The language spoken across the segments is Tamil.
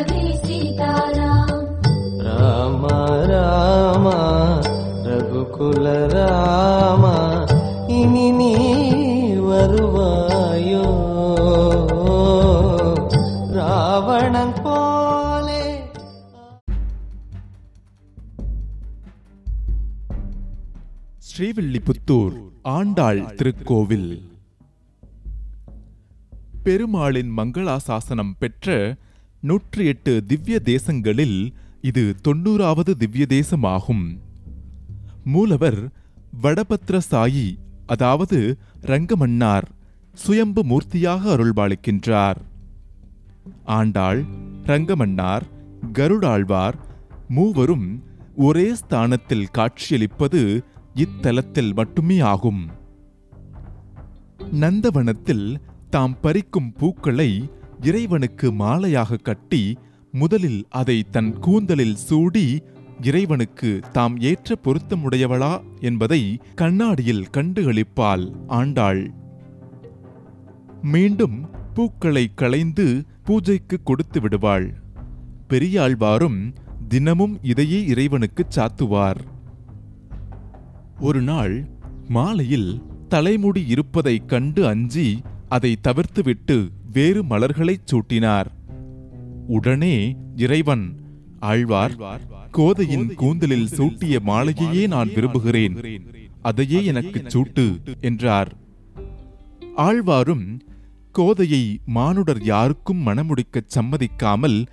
सर्वे सीताराम राम राम रघुकुल राम வருவாயோ? ராவணன் போலே. ஸ்ரீவில்லிபுத்தூர் ஆண்டாள் திருக்கோவில். பெருமாளின் மங்களாசாசனம் பெற்ற நூற்றி எட்டு திவ்ய தேசங்களில் இது தொண்ணூறாவது திவ்ய தேசமாகும். மூலவர் வடபத்ர சாயி அதாவது ரங்கமன்னார் சுயம்பு மூர்த்தியாக அருள்பாலிக்கின்றார். ஆண்டாள் ரங்கமன்னார் கருடாழ்வார் மூவரும் ஒரே ஸ்தானத்தில் காட்சியளிப்பது இத்தலத்தில் மட்டுமே ஆகும். நந்தவனத்தில் தாம் பறிக்கும் பூக்களை இறைவனுக்கு மாலையாக கட்டி முதலில் அதை தன் கூந்தலில் சூடி இறைவனுக்கு தாம் ஏற்ற பொருத்தமுடையவளா என்பதை கண்ணாடியில் கண்டுகளிப்பாள் ஆண்டாள். மீண்டும் பூக்களை களைந்து பூஜைக்கு கொடுத்து விடுவாள். பெரியாழ்வாரும் தினமும் இதையே இறைவனுக்குச் சாத்துவார். ஒரு நாள் மாலையில் தலைமுடி இருப்பதைக் கண்டு அஞ்சி அதை தவிர்த்துவிட்டு வேறு மலர்களைச் சூட்டினார். உடனே இறைவன் ஆழ்வார் கோதையின் கூந்தலில் சூட்டிய மாலையையே நான் விரும்புகிறேன். அதையே எனக்குச் சூட்டு என்றார். ஆழ்வாரும் கோதையை மானுடர் யாருக்கும் மணமுடிக்கச் சம்மதிக்காமல்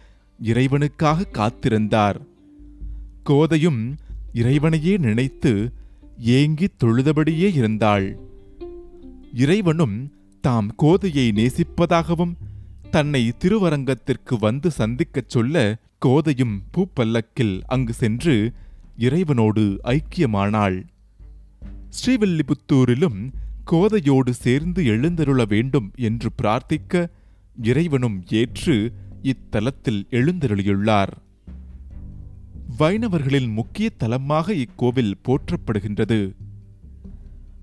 இறைவனுக்காக காத்திருந்தார். கோதையும் இறைவனையே நினைத்து ஏங்கித் தொழுதபடியே இருந்தாள். இறைவனும் தாம் கோதையை நேசிப்பதாகவும் தன்னை திருவரங்கத்திற்கு வந்து சந்திக்கச் சொல்ல கோதையும் பூப்பல்லக்கில் அங்கு சென்று இறைவனோடு ஐக்கியமானாள். ஸ்ரீவில்லிபுத்தூரிலும் கோதையோடு சேர்ந்து எழுந்தருள வேண்டும் என்று பிரார்த்திக்க இறைவனும் ஏற்று இத்தலத்தில் எழுந்தருளியுள்ளார். வைணவர்களின் முக்கிய தலமாக இக்கோவில் போற்றப்படுகின்றது.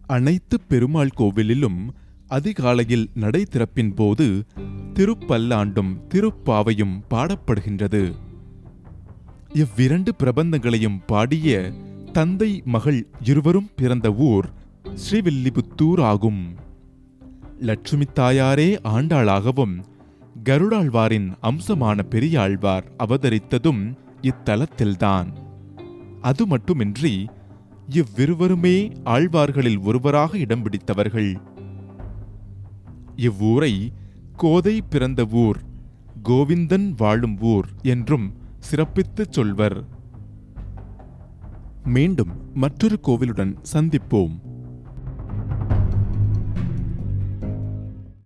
அனைத்து பெருமாள் கோவிலிலும் அதிகாலையில் நடை திறப்பின் போது திருப்பல்லாண்டும் திருப்பாவையும் பாடப்படுகின்றது. இவ்விரண்டு பிரபந்தங்களையும் பாடிய தந்தை மகள் இருவரும் பிறந்த ஊர் ஸ்ரீவில்லிபுத்தூர் ஆகும். லட்சுமி தாயாரே ஆண்டாளாகவும் கருடாழ்வாரின் அம்சமான பெரியாழ்வார் அவதரித்ததும் இத்தலத்தில்தான். அது மட்டுமின்றி இவ்விருவருமே ஆழ்வார்களில் ஒருவராக இடம் பிடித்தவர்கள். இவ்வூரை கோதை பிறந்த ஊர் கோவிந்தன் வாழும் ஊர் என்றும் சிறப்பித்துச் சொல்வர். மீண்டும் மற்றொரு கோவிலுடன் சந்திப்போம்.